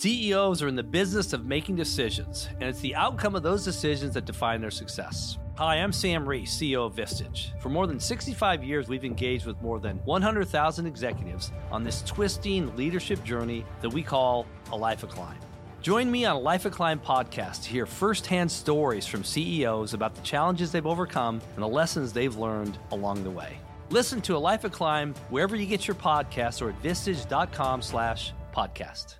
CEOs are in the business of making decisions, and it's the outcome of those decisions that define their success. Hi, I'm Sam Reese, CEO of Vistage. For more than 65 years, we've engaged with more than 100,000 executives on this twisting leadership journey that we call a life of climb. Join me on a Life of Climb podcast to hear firsthand stories from CEOs about the challenges they've overcome and the lessons they've learned along the way. Listen to A Life of Climb wherever you get your podcasts or at vistage.com slash podcast.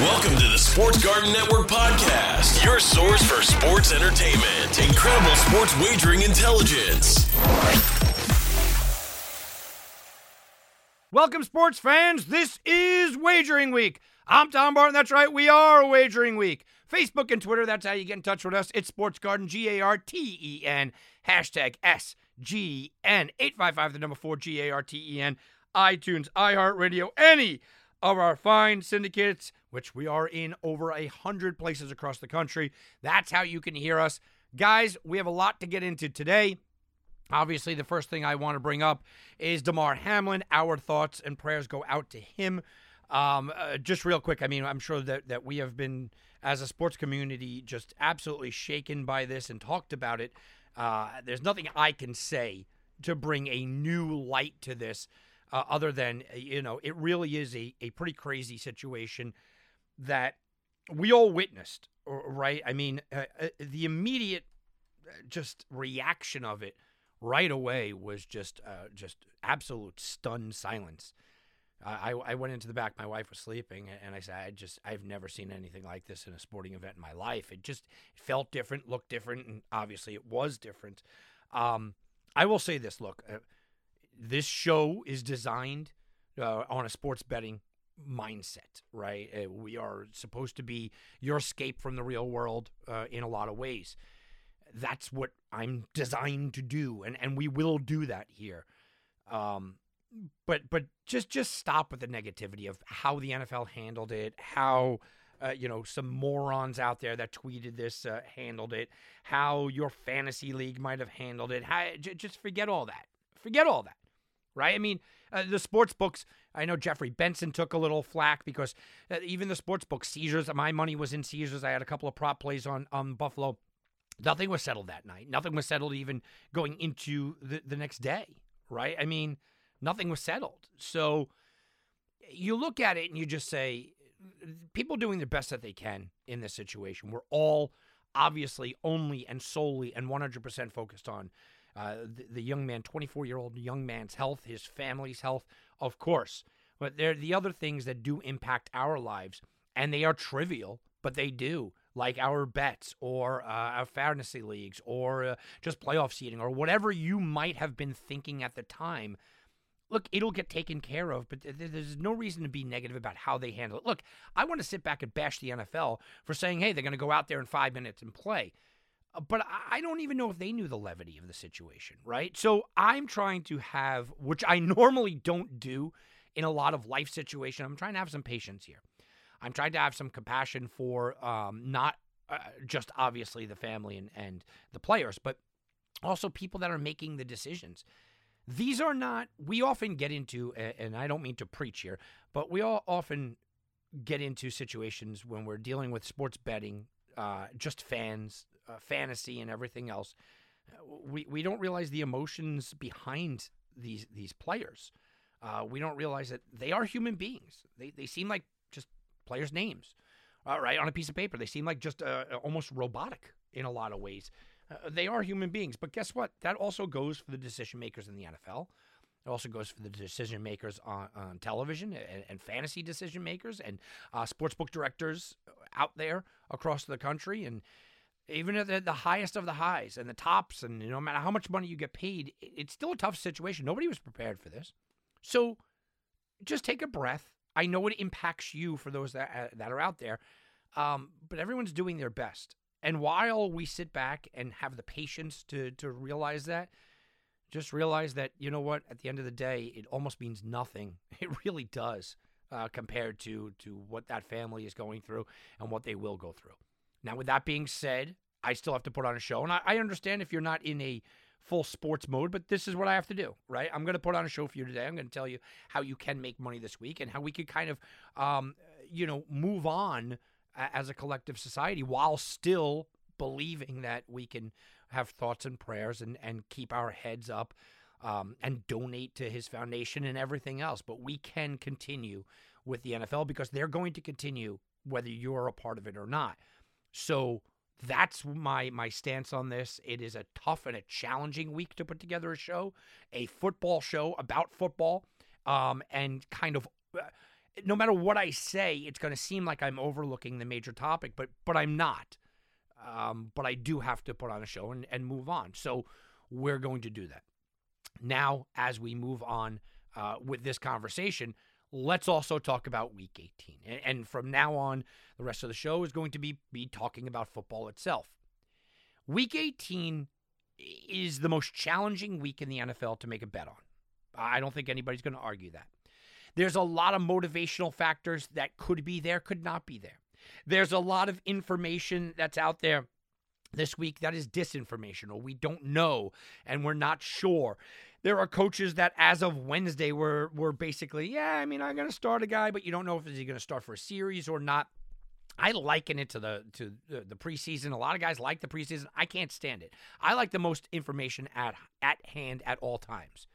Welcome to the Sports Garten Network podcast, your source for sports entertainment, incredible sports wagering intelligence. Welcome, sports fans. This is Wagering Week. I'm Tom Barton. That's right, we are Wagering Week. Facebook and Twitter, that's how you get in touch with us. It's Sports Garten, G A R T E N, hashtag SGN, 855, the number 4, G A R T E N, iTunes, iHeartRadio, any of our fine syndicates, which we are in over a hundred places across the country. That's how you can hear us. Guys, we have a lot to get into today. Obviously, the first thing I want to bring up is Damar Hamlin. Our thoughts and prayers go out to him. Um, uh, just real quick, I mean, I'm sure that, that we have been, as a sports community, just absolutely shaken by this and talked about it. Uh, there's nothing I can say to bring a new light to this uh, other than, uh, you know, it really is a, a pretty crazy situation that we all witnessed, right? I mean, uh, uh, the immediate just reaction of it right away was just uh, just absolute stunned silence. I, I went into the back. My wife was sleeping, and I said, "I just I've never seen anything like this in a sporting event in my life. It just felt different, looked different, and obviously it was different." Um, I will say this: Look, uh, this show is designed uh, on a sports betting mindset, right? Uh, we are supposed to be your escape from the real world uh, in a lot of ways. That's what I'm designed to do, and and we will do that here. Um, but but just just stop with the negativity of how the NFL handled it, how uh, you know some morons out there that tweeted this uh, handled it, how your fantasy league might have handled it. How, j- just forget all that. Forget all that, right? I mean, uh, the sports books. I know Jeffrey Benson took a little flack because uh, even the sports book Caesars. My money was in Caesars. I had a couple of prop plays on on Buffalo. Nothing was settled that night. Nothing was settled even going into the, the next day, right? I mean, nothing was settled. So you look at it and you just say, people doing the best that they can in this situation. We're all obviously only and solely and 100% focused on uh, the, the young man, 24 year old young man's health, his family's health, of course. But there are the other things that do impact our lives, and they are trivial, but they do like our bets or uh, our fantasy leagues or uh, just playoff seating or whatever you might have been thinking at the time. Look, it'll get taken care of, but there's no reason to be negative about how they handle it. Look, I want to sit back and bash the NFL for saying, hey, they're going to go out there in five minutes and play. Uh, But I don't even know if they knew the levity of the situation, right? So I'm trying to have, which I normally don't do in a lot of life situations, I'm trying to have some patience here. I'm trying to have some compassion for um, not uh, just obviously the family and, and the players, but also people that are making the decisions. These are not, we often get into, and I don't mean to preach here, but we all often get into situations when we're dealing with sports betting, uh, just fans, uh, fantasy, and everything else. We, we don't realize the emotions behind these these players. Uh, we don't realize that they are human beings. They, they seem like just players' names, right, on a piece of paper. They seem like just uh, almost robotic in a lot of ways. Uh, they are human beings, but guess what? That also goes for the decision makers in the NFL. It also goes for the decision makers on, on television and, and fantasy decision makers and uh, sportsbook directors out there across the country. And even at the, the highest of the highs and the tops, and no matter how much money you get paid, it- it's still a tough situation. Nobody was prepared for this. So just take a breath. I know it impacts you for those that uh, that are out there, um, but everyone's doing their best. And while we sit back and have the patience to to realize that, just realize that you know what, at the end of the day, it almost means nothing. It really does uh, compared to to what that family is going through and what they will go through. Now, with that being said, I still have to put on a show, and I, I understand if you're not in a full sports mode, but this is what I have to do, right? I'm going to put on a show for you today. I'm going to tell you how you can make money this week and how we could kind of, um, you know, move on as a collective society while still believing that we can have thoughts and prayers and, and keep our heads up um, and donate to his foundation and everything else. But we can continue with the NFL because they're going to continue whether you're a part of it or not. So that's my my stance on this. It is a tough and a challenging week to put together a show, a football show about football, um, and kind of. Uh, no matter what I say, it's going to seem like I'm overlooking the major topic, but but I'm not. Um, but I do have to put on a show and, and move on. So we're going to do that. Now, as we move on uh, with this conversation, let's also talk about week 18. And, and, from now on, the rest of the show is going to be, be talking about football itself. Week 18 is the most challenging week in the NFL to make a bet on. I don't think anybody's going to argue that. There's a lot of motivational factors that could be there, could not be there. There's a lot of information that's out there this week that is disinformation or we don't know and we're not sure. There are coaches that as of Wednesday were were basically, yeah, I mean, I'm going to start a guy, but you don't know if he's going to start for a series or not. I liken it to the to the, preseason. A lot of guys like the preseason. I can't stand it. I like the most information at at hand at all times.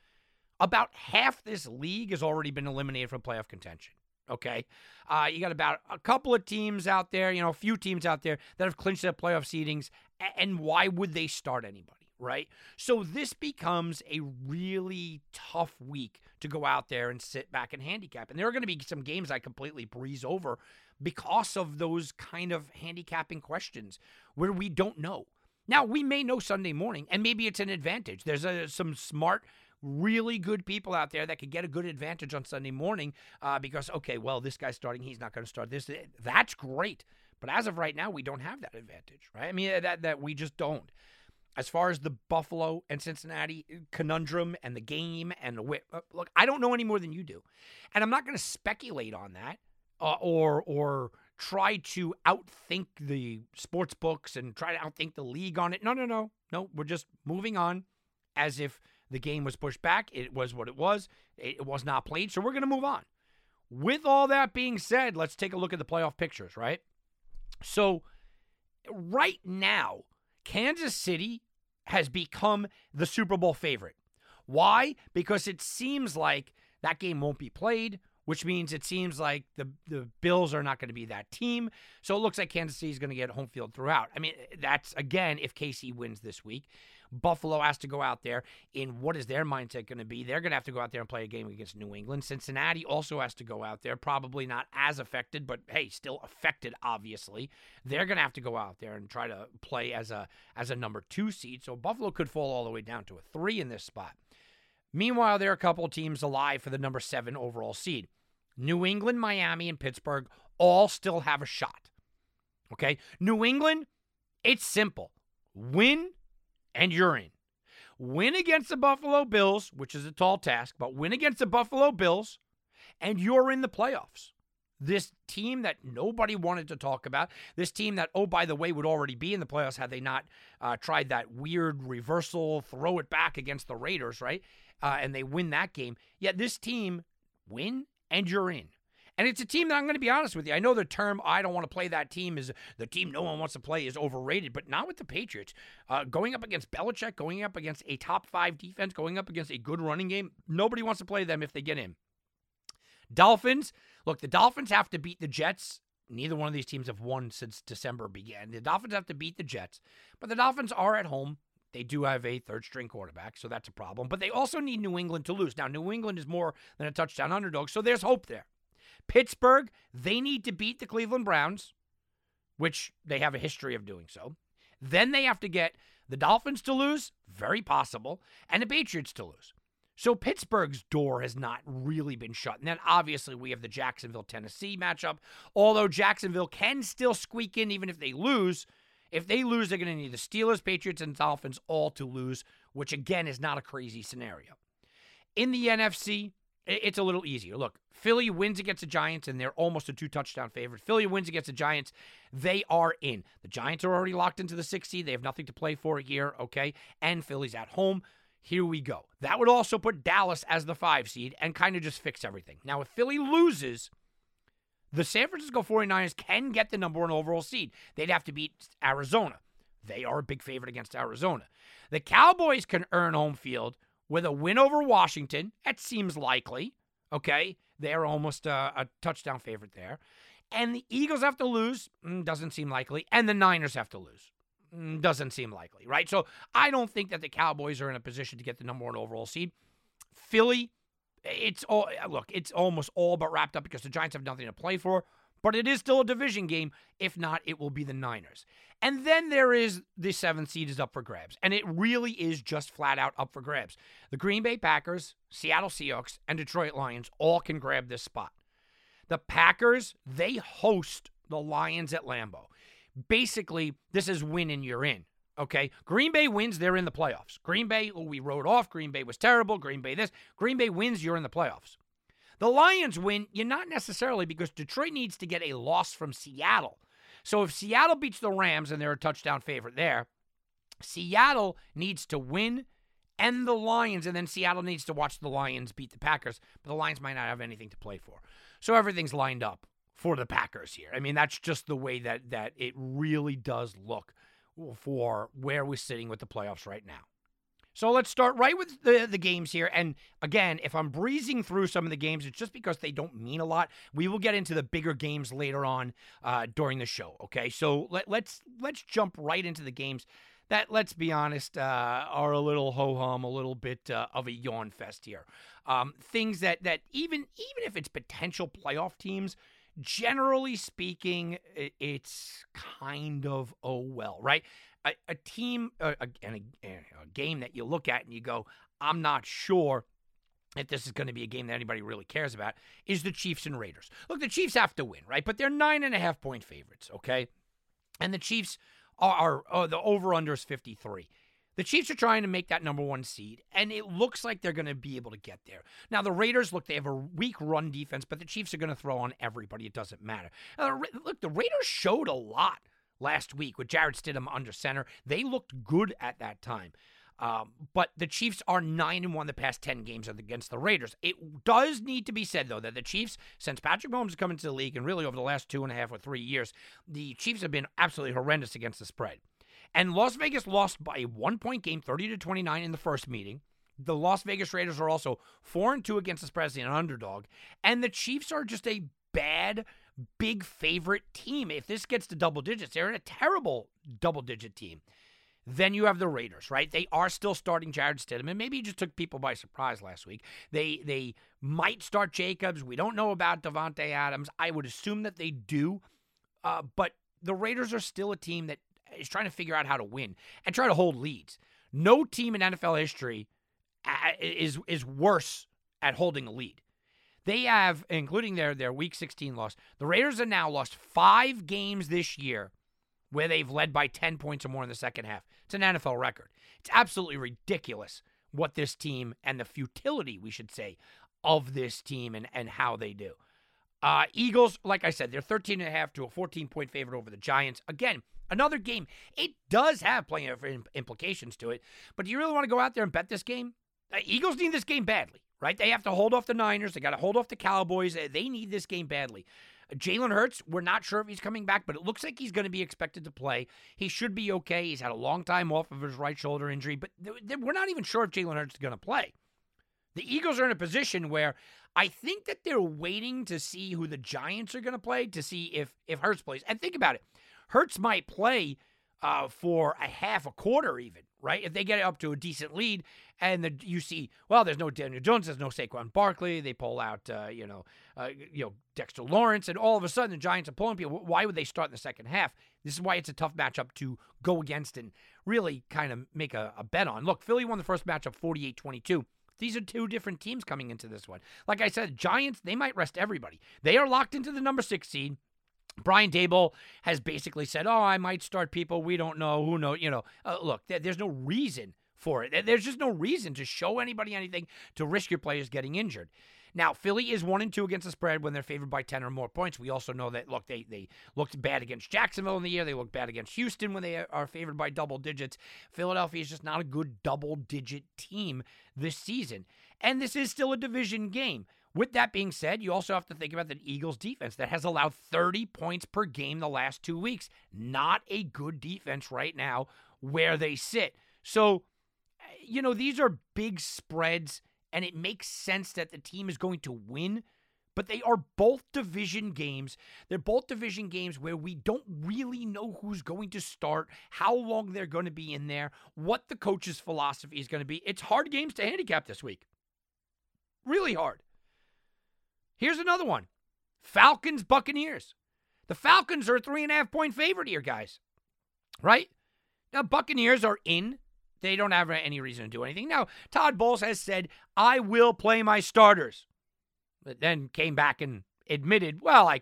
About half this league has already been eliminated from playoff contention. Okay. Uh, you got about a couple of teams out there, you know, a few teams out there that have clinched their playoff seedings. And why would they start anybody, right? So this becomes a really tough week to go out there and sit back and handicap. And there are going to be some games I completely breeze over because of those kind of handicapping questions where we don't know. Now, we may know Sunday morning, and maybe it's an advantage. There's a, some smart really good people out there that could get a good advantage on Sunday morning uh, because, okay, well, this guy's starting, he's not going to start this. That's great. But as of right now, we don't have that advantage, right? I mean, that, that we just don't. As far as the Buffalo and Cincinnati conundrum and the game and the whip, uh, look, I don't know any more than you do, and I'm not going to speculate on that uh, or or try to outthink the sports books and try to outthink the league on it. No, no, no, no. We're just moving on as if the game was pushed back. It was what it was. It was not played. So we're going to move on. With all that being said, let's take a look at the playoff pictures, right? So, right now, Kansas City has become the Super Bowl favorite. Why? Because it seems like that game won't be played, which means it seems like the, the Bills are not going to be that team. So it looks like Kansas City is going to get home field throughout. I mean, that's again if KC wins this week. Buffalo has to go out there in what is their mindset going to be? They're going to have to go out there and play a game against New England. Cincinnati also has to go out there, probably not as affected, but hey, still affected obviously. They're going to have to go out there and try to play as a as a number 2 seed. So Buffalo could fall all the way down to a 3 in this spot. Meanwhile, there are a couple teams alive for the number 7 overall seed. New England, Miami, and Pittsburgh all still have a shot. Okay? New England, it's simple. Win and you're in. Win against the Buffalo Bills, which is a tall task, but win against the Buffalo Bills, and you're in the playoffs. This team that nobody wanted to talk about, this team that, oh, by the way, would already be in the playoffs had they not uh, tried that weird reversal, throw it back against the Raiders, right? Uh, and they win that game. Yet this team win and you're in. And it's a team that I'm going to be honest with you. I know the term I don't want to play that team is the team no one wants to play is overrated, but not with the Patriots. Uh, going up against Belichick, going up against a top five defense, going up against a good running game, nobody wants to play them if they get in. Dolphins, look, the Dolphins have to beat the Jets. Neither one of these teams have won since December began. The Dolphins have to beat the Jets, but the Dolphins are at home. They do have a third string quarterback, so that's a problem. But they also need New England to lose. Now, New England is more than a touchdown underdog, so there's hope there. Pittsburgh, they need to beat the Cleveland Browns, which they have a history of doing so. Then they have to get the Dolphins to lose, very possible, and the Patriots to lose. So Pittsburgh's door has not really been shut. And then obviously we have the Jacksonville Tennessee matchup. Although Jacksonville can still squeak in even if they lose. If they lose, they're going to need the Steelers, Patriots, and Dolphins all to lose, which again is not a crazy scenario. In the NFC, it's a little easier. Look, Philly wins against the Giants, and they're almost a two touchdown favorite. Philly wins against the Giants. They are in. The Giants are already locked into the sixth seed. They have nothing to play for here, okay? And Philly's at home. Here we go. That would also put Dallas as the five seed and kind of just fix everything. Now, if Philly loses, the San Francisco 49ers can get the number one overall seed. They'd have to beat Arizona. They are a big favorite against Arizona. The Cowboys can earn home field with a win over Washington. That seems likely. Okay. They're almost a, a touchdown favorite there. And the Eagles have to lose. Mm, doesn't seem likely. And the Niners have to lose. Mm, doesn't seem likely, right? So I don't think that the Cowboys are in a position to get the number one overall seed. Philly, it's all look, it's almost all but wrapped up because the Giants have nothing to play for. But it is still a division game. If not, it will be the Niners. And then there is the seventh seed is up for grabs. And it really is just flat out up for grabs. The Green Bay Packers, Seattle Seahawks, and Detroit Lions all can grab this spot. The Packers, they host the Lions at Lambeau. Basically, this is win and you're in. Okay. Green Bay wins, they're in the playoffs. Green Bay, oh, we wrote off. Green Bay was terrible. Green Bay this. Green Bay wins, you're in the playoffs. The Lions win, you're not necessarily because Detroit needs to get a loss from Seattle. So if Seattle beats the Rams and they're a touchdown favorite there, Seattle needs to win and the Lions, and then Seattle needs to watch the Lions beat the Packers, but the Lions might not have anything to play for. So everything's lined up for the Packers here. I mean, that's just the way that that it really does look for where we're sitting with the playoffs right now. So let's start right with the, the games here. And again, if I'm breezing through some of the games, it's just because they don't mean a lot. We will get into the bigger games later on uh, during the show. Okay, so let, let's let's jump right into the games that, let's be honest, uh, are a little ho hum, a little bit uh, of a yawn fest here. Um, things that that even even if it's potential playoff teams, generally speaking, it's kind of oh well, right? A, a team uh, a, and a, a game that you look at and you go, I'm not sure if this is going to be a game that anybody really cares about, is the Chiefs and Raiders. Look, the Chiefs have to win, right? But they're nine and a half point favorites, okay? And the Chiefs are, are oh, the over under is 53. The Chiefs are trying to make that number one seed, and it looks like they're going to be able to get there. Now, the Raiders, look, they have a weak run defense, but the Chiefs are going to throw on everybody. It doesn't matter. Look, the Raiders showed a lot last week with Jarrett Stidham under center. They looked good at that time. Um, but the Chiefs are nine and one the past ten games against the Raiders. It does need to be said though that the Chiefs, since Patrick Mahomes has come into the league, and really over the last two and a half or three years, the Chiefs have been absolutely horrendous against the spread. And Las Vegas lost by a one point game, thirty to twenty nine in the first meeting. The Las Vegas Raiders are also four and two against the spread as an underdog, and the Chiefs are just a bad big favorite team. If this gets to double digits, they're in a terrible double digit team. Then you have the Raiders, right? They are still starting Jarrett Stidham, and maybe he just took people by surprise last week. They they might start Jacobs. We don't know about Davante Adams. I would assume that they do, uh, but the Raiders are still a team that is trying to figure out how to win and try to hold leads. No team in NFL history uh, is is worse at holding a lead. They have, including their their Week 16 loss, the Raiders have now lost five games this year where they've led by 10 points or more in the second half. It's an NFL record. It's absolutely ridiculous what this team and the futility, we should say, of this team and, and how they do. Uh, Eagles, like I said, they're 13 and a half to a 14 point favorite over the Giants. Again, another game. It does have plenty of implications to it, but do you really want to go out there and bet this game? Eagles need this game badly right? They have to hold off the Niners. They got to hold off the Cowboys. Uh, they need this game badly. Uh, Jalen Hurts, we're not sure if he's coming back, but it looks like he's going to be expected to play. He should be okay. He's had a long time off of his right shoulder injury, but we're not even sure if Jalen Hurts is going to play. The Eagles are in a position where I think that they're waiting to see who the Giants are going to play to see if if Hurts plays. And think about it, Hurts might play uh, for a half a quarter, even right? If they get up to a decent lead, and the, you see, well, there's no Daniel Jones, there's no Saquon Barkley, they pull out, uh, you know, uh, you know Dexter Lawrence, and all of a sudden the Giants are pulling people. Why would they start in the second half? This is why it's a tough matchup to go against and really kind of make a, a bet on. Look, Philly won the first matchup 48-22. These are two different teams coming into this one. Like I said, Giants, they might rest everybody. They are locked into the number six seed. Brian Daboll has basically said, "Oh, I might start people. We don't know who know. You know, uh, look, there's no reason for it. There's just no reason to show anybody anything to risk your players getting injured." Now, Philly is one and two against the spread when they're favored by ten or more points. We also know that look, they they looked bad against Jacksonville in the year. They looked bad against Houston when they are favored by double digits. Philadelphia is just not a good double digit team this season, and this is still a division game. With that being said, you also have to think about the Eagles defense that has allowed 30 points per game the last two weeks. Not a good defense right now where they sit. So, you know, these are big spreads, and it makes sense that the team is going to win. But they are both division games. They're both division games where we don't really know who's going to start, how long they're going to be in there, what the coach's philosophy is going to be. It's hard games to handicap this week. Really hard. Here's another one Falcons, Buccaneers. The Falcons are a three and a half point favorite here, guys. Right? Now, Buccaneers are in. They don't have any reason to do anything. Now, Todd Bowles has said, I will play my starters. But then came back and admitted, well, I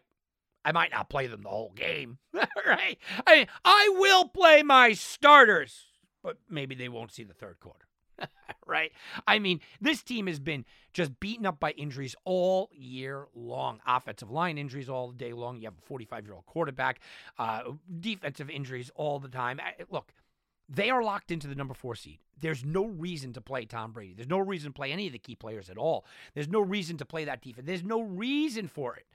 I might not play them the whole game. right? I I will play my starters, but maybe they won't see the third quarter. right? I mean, this team has been just beaten up by injuries all year long. Offensive line injuries all day long. You have a 45 year old quarterback, uh, defensive injuries all the time. Look, they are locked into the number four seed. There's no reason to play Tom Brady. There's no reason to play any of the key players at all. There's no reason to play that defense. There's no reason for it.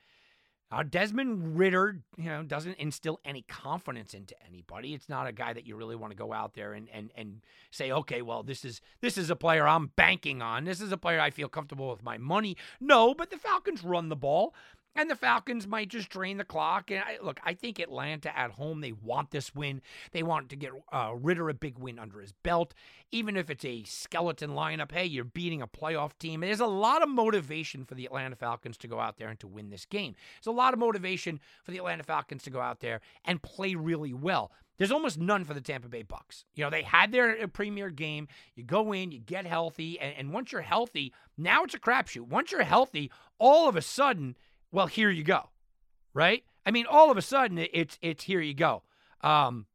Uh, Desmond Ridder, you know, doesn't instill any confidence into anybody. It's not a guy that you really want to go out there and and and say, okay, well, this is this is a player I'm banking on. This is a player I feel comfortable with my money. No, but the Falcons run the ball. And the Falcons might just drain the clock. And I, look, I think Atlanta at home, they want this win. They want to get uh, Ridder a big win under his belt. Even if it's a skeleton lineup, hey, you're beating a playoff team. There's a lot of motivation for the Atlanta Falcons to go out there and to win this game. There's a lot of motivation for the Atlanta Falcons to go out there and play really well. There's almost none for the Tampa Bay Bucks. You know, they had their uh, premier game. You go in, you get healthy, and, and once you're healthy, now it's a crapshoot. Once you're healthy, all of a sudden, well, here you go, right? I mean, all of a sudden, it's it's here you go. Um,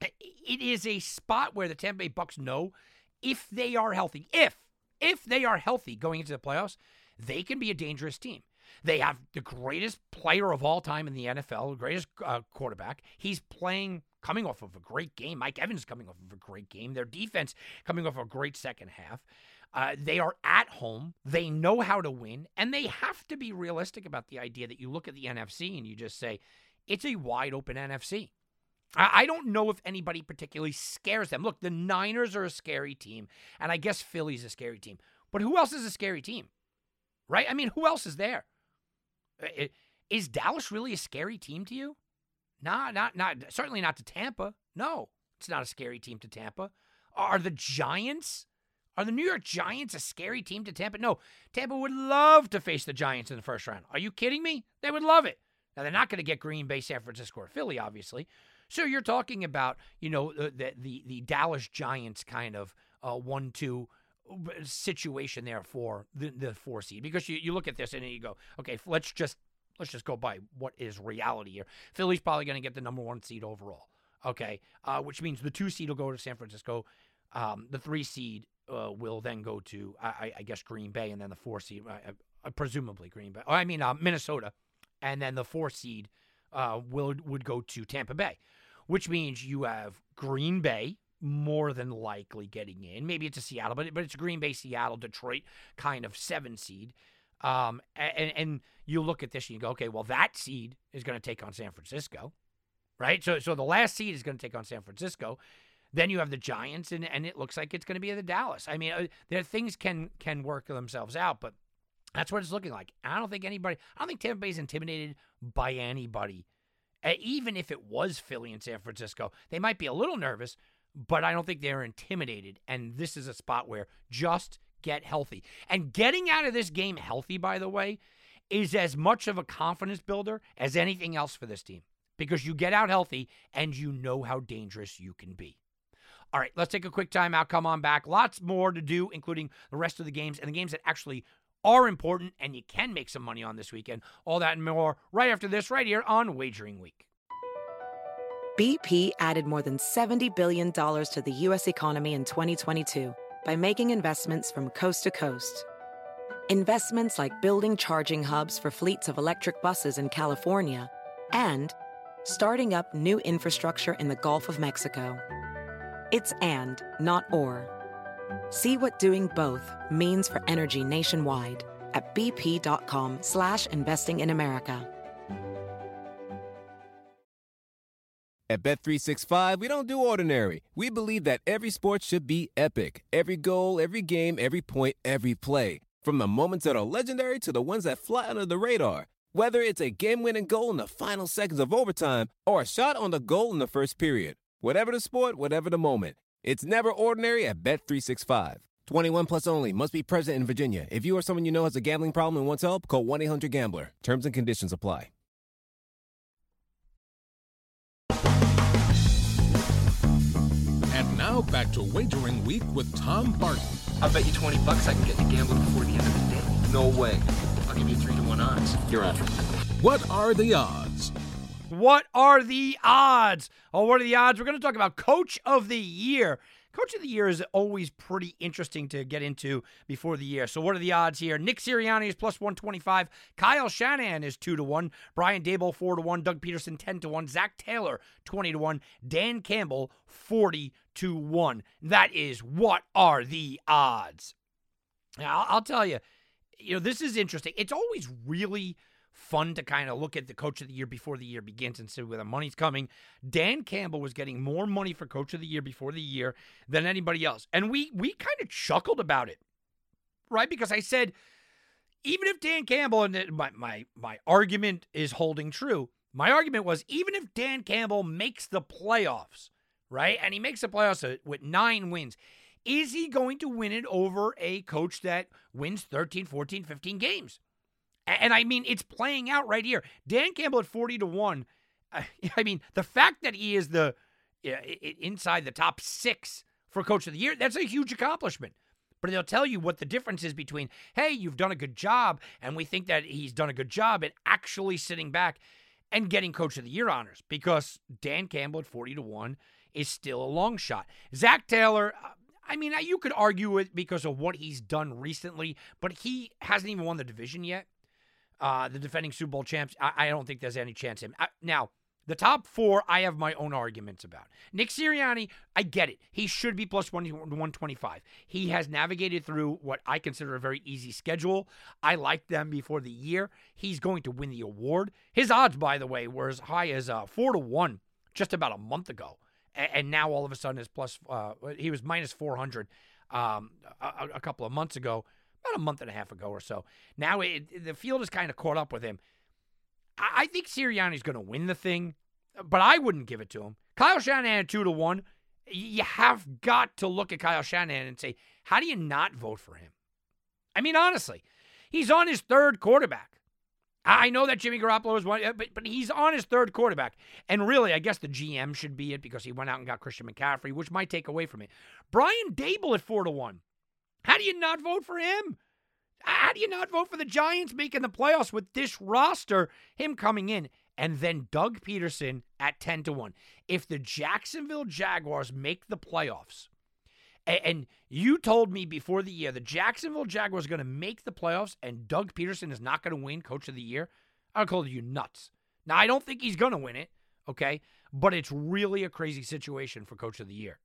it is a spot where the Tampa Bay Bucks know if they are healthy, if if they are healthy going into the playoffs, they can be a dangerous team. They have the greatest player of all time in the NFL, the greatest uh, quarterback. He's playing coming off of a great game. Mike Evans coming off of a great game. Their defense coming off of a great second half. Uh, they are at home. They know how to win, and they have to be realistic about the idea that you look at the NFC and you just say, it's a wide open NFC. I, I don't know if anybody particularly scares them. Look, the Niners are a scary team, and I guess Philly's a scary team. But who else is a scary team? Right? I mean, who else is there? Uh, Dallas really a scary team to you? Nah, not not certainly not to Tampa. No, it's not a scary team to Tampa. Are the Giants are the New York Giants a scary team to Tampa? No. Tampa would love to face the Giants in the first round. Are you kidding me? They would love it. Now, they're not going to get Green Bay, San Francisco, or Philly, obviously. So you're talking about, you know, the the, the Dallas Giants kind of uh, one two uh, situation there for the, the four seed because you, you look at this and you go, okay, let's just let's just go by what is reality here. Philly's probably going to get the number one seed overall. Okay, uh, which means the two seed will go to San Francisco. Um, the three seed uh, will then go to, I, I, guess, Green Bay, and then the four seed, uh, uh, presumably Green Bay. I mean, uh, Minnesota, and then the four seed uh, will would go to Tampa Bay, which means you have Green Bay more than likely getting in. Maybe it's a Seattle, but but it's Green Bay, Seattle, Detroit kind of seven seed. Um, and and you look at this and you go, okay, well that seed is going to take on San Francisco, right? So so the last seed is going to take on San Francisco. Then you have the Giants, and, and it looks like it's going to be the Dallas. I mean, uh, there things can can work themselves out, but that's what it's looking like. I don't think anybody. I don't think Tampa Bay is intimidated by anybody. Even if it was Philly and San Francisco, they might be a little nervous, but I don't think they're intimidated. And this is a spot where just get healthy. And getting out of this game healthy, by the way, is as much of a confidence builder as anything else for this team because you get out healthy and you know how dangerous you can be. All right, let's take a quick time out. Come on back. Lots more to do, including the rest of the games and the games that actually are important and you can make some money on this weekend. All that and more right after this, right here on Wagering Week. BP added more than $70 billion to the U.S. economy in 2022 by making investments from coast to coast. Investments like building charging hubs for fleets of electric buses in California and starting up new infrastructure in the Gulf of Mexico. It's and, not or. See what doing both means for energy nationwide at bp.com slash investing in America. At Bet365, we don't do ordinary. We believe that every sport should be epic. Every goal, every game, every point, every play. From the moments that are legendary to the ones that fly under the radar. Whether it's a game-winning goal in the final seconds of overtime or a shot on the goal in the first period. Whatever the sport, whatever the moment. It's never ordinary at Bet365. 21 plus only. Must be present in Virginia. If you or someone you know has a gambling problem and wants help, call 1-800-GAMBLER. Terms and conditions apply. And now back to Wagering Week with Tom Barton. I'll bet you 20 bucks I can get you gambling before the end of the day. No way. I'll give you 3 to 1 odds. You're on. What are the odds? What are the odds? Oh, what are the odds? We're going to talk about Coach of the Year. Coach of the Year is always pretty interesting to get into before the year. So, what are the odds here? Nick Sirianni is plus 125. Kyle Shanahan is 2 to 1. Brian Daboll 4 to 1. Doug Pederson, 10 to 1. Zac Taylor 20 to 1. Dan Campbell 40 to 1. That is what are the odds? Now, I'll tell you, you know, this is interesting. It's always really fun to kind of look at the coach of the year before the year begins and see where the money's coming. Dan Campbell was getting more money for coach of the year before the year than anybody else. And we we kind of chuckled about it. Right? Because I said even if Dan Campbell and my my my argument is holding true, my argument was even if Dan Campbell makes the playoffs, right? And he makes the playoffs with 9 wins, is he going to win it over a coach that wins 13, 14, 15 games? And I mean, it's playing out right here. Dan Campbell at 40 to 1. Uh, I mean, the fact that he is the inside the top six for coach of the year, that's a huge accomplishment. But they'll tell you what the difference is between, hey, you've done a good job, and we think that he's done a good job, and actually sitting back and getting coach of the year honors because Dan Campbell at 40 to 1 is still a long shot. Zac Taylor, uh, I mean, uh, you could argue it because of what he's done recently, but he hasn't even won the division yet uh, the defending Super Bowl champs. I, I, don't think there's any chance him. I, now, the top four, I have my own arguments about. Nick Sirianni, I get it. He should be plus 125. He has navigated through what I consider a very easy schedule. I liked them before the year. He's going to win the award. His odds, by the way, were as high as uh, 4 to 1 just about a month ago. And, now all of a sudden is plus, uh, he was minus 400 um, a, a couple of months ago about a month and a half ago or so. Now it, the field has kind of caught up with him. I, I think Sirianni's going to win the thing, but I wouldn't give it to him. Kyle Shanahan two to one. You have got to look at Kyle Shanahan and say, how do you not vote for him? I mean, honestly, he's on his third quarterback. I know that Jimmy Garoppolo is one, uh, but but he's on his third quarterback. And really, I guess the GM should be it because he went out and got Christian McCaffrey, which might take away from it. Brian Daboll at four to one. How do you not vote for him? How do you not vote for the Giants making the playoffs with this roster, him coming in? And then Doug Pederson at 10 to 1. If the Jacksonville Jaguars make the playoffs, and you told me before the year the Jacksonville Jaguars are going to make the playoffs and Doug Pederson is not going to win Coach of the Year, I call you nuts. Now, I don't think he's going to win it, okay? But it's really a crazy situation for Coach of the Year.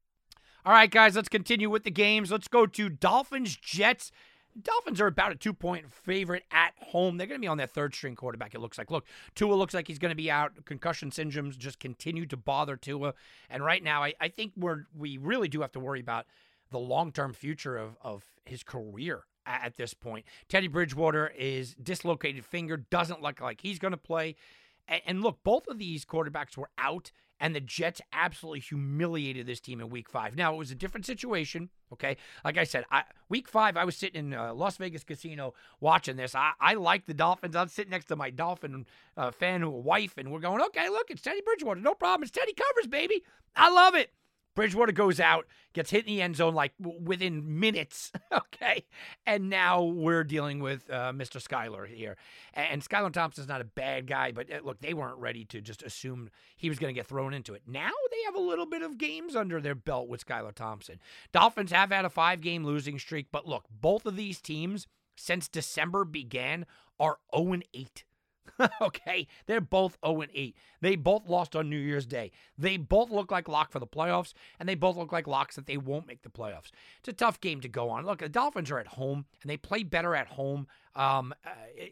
All right, guys, let's continue with the games. Let's go to Dolphins Jets. Dolphins are about a two point favorite at home. They're going to be on their third string quarterback, it looks like. Look, Tua looks like he's going to be out. Concussion syndromes just continue to bother Tua. And right now, I, I think we're, we really do have to worry about the long term future of, of his career at this point. Teddy Bridgewater is dislocated finger, doesn't look like he's going to play. And look, both of these quarterbacks were out and the Jets absolutely humiliated this team in Week Five. Now it was a different situation. Okay, like I said, I, Week Five, I was sitting in uh, Las Vegas casino watching this. I, I like the Dolphins. I'm sitting next to my Dolphin uh, fan wife, and we're going, okay, look, it's Teddy Bridgewater, no problem. It's Teddy covers, baby. I love it. Bridgewater goes out, gets hit in the end zone like within minutes. okay. And now we're dealing with uh, Mr. Skylar here. And, and Skylar Thompson's not a bad guy, but uh, look, they weren't ready to just assume he was going to get thrown into it. Now they have a little bit of games under their belt with Skylar Thompson. Dolphins have had a five game losing streak, but look, both of these teams since December began are 0 8. okay, they're both 0 and 8. They both lost on New Year's Day. They both look like lock for the playoffs, and they both look like locks that they won't make the playoffs. It's a tough game to go on. Look, the Dolphins are at home, and they play better at home. Um,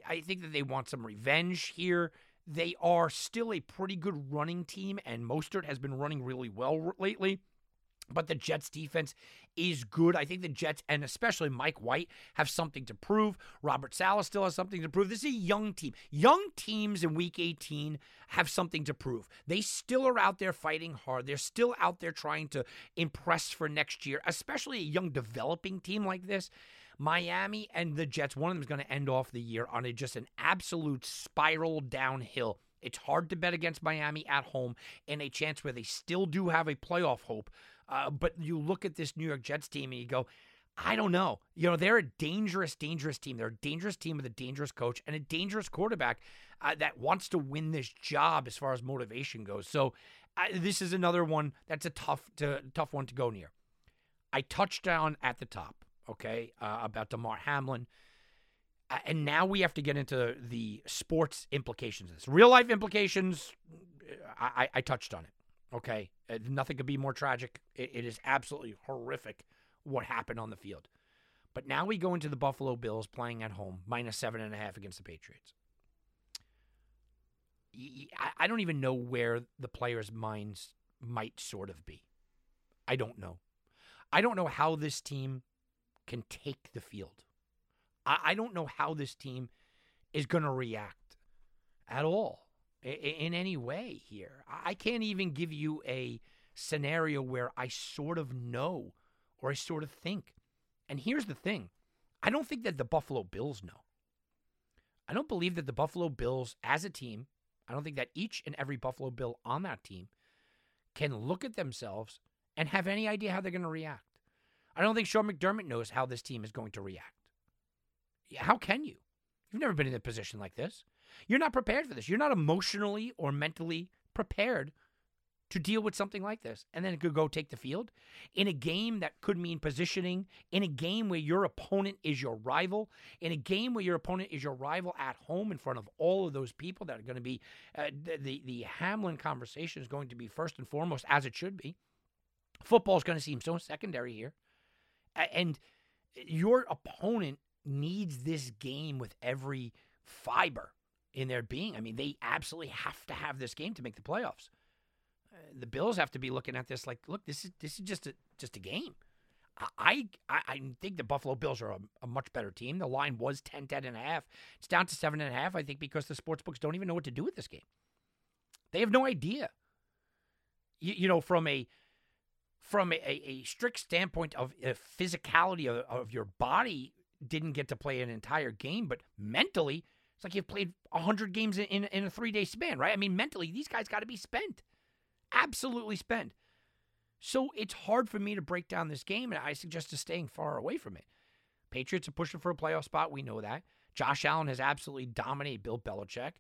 I think that they want some revenge here. They are still a pretty good running team, and Mostert has been running really well lately. But the Jets defense is good. I think the Jets and especially Mike White have something to prove. Robert Saleh still has something to prove. This is a young team. Young teams in week 18 have something to prove. They still are out there fighting hard. They're still out there trying to impress for next year, especially a young developing team like this. Miami and the Jets, one of them is going to end off the year on a, just an absolute spiral downhill. It's hard to bet against Miami at home in a chance where they still do have a playoff hope. Uh, but you look at this New York Jets team and you go, I don't know. You know, they're a dangerous, dangerous team. They're a dangerous team with a dangerous coach and a dangerous quarterback uh, that wants to win this job as far as motivation goes. So uh, this is another one that's a tough, to, tough one to go near. I touched on at the top, okay, uh, about Damar Hamlin. Uh, and now we have to get into the sports implications of this. Real life implications, I, I touched on it. Okay. Uh, nothing could be more tragic. It, it is absolutely horrific what happened on the field. But now we go into the Buffalo Bills playing at home, minus seven and a half against the Patriots. I don't even know where the players' minds might sort of be. I don't know. I don't know how this team can take the field. I don't know how this team is going to react at all in any way here. I can't even give you a scenario where I sort of know or I sort of think. And here's the thing I don't think that the Buffalo Bills know. I don't believe that the Buffalo Bills as a team, I don't think that each and every Buffalo Bill on that team can look at themselves and have any idea how they're going to react. I don't think Sean McDermott knows how this team is going to react. How can you? You've never been in a position like this. You're not prepared for this. You're not emotionally or mentally prepared to deal with something like this. And then it could go take the field in a game that could mean positioning, in a game where your opponent is your rival, in a game where your opponent is your rival at home in front of all of those people that are going to be uh, the the Hamlin conversation is going to be first and foremost as it should be. Football is going to seem so secondary here. And your opponent needs this game with every fiber in their being. I mean, they absolutely have to have this game to make the playoffs. Uh, the Bills have to be looking at this like, look, this is this is just a just a game. I I, I think the Buffalo Bills are a, a, much better team. The line was 10, 10 and a half. It's down to seven and a half, I think, because the sports books don't even know what to do with this game. They have no idea. You, you know, from a from a, a strict standpoint of uh, physicality of, of your body, didn't get to play an entire game, but mentally, it's like you've played 100 games in, in, in a three day span, right? I mean, mentally, these guys got to be spent. Absolutely spent. So it's hard for me to break down this game, and I suggest to staying far away from it. Patriots are pushing for a playoff spot. We know that. Josh Allen has absolutely dominated Bill Belichick.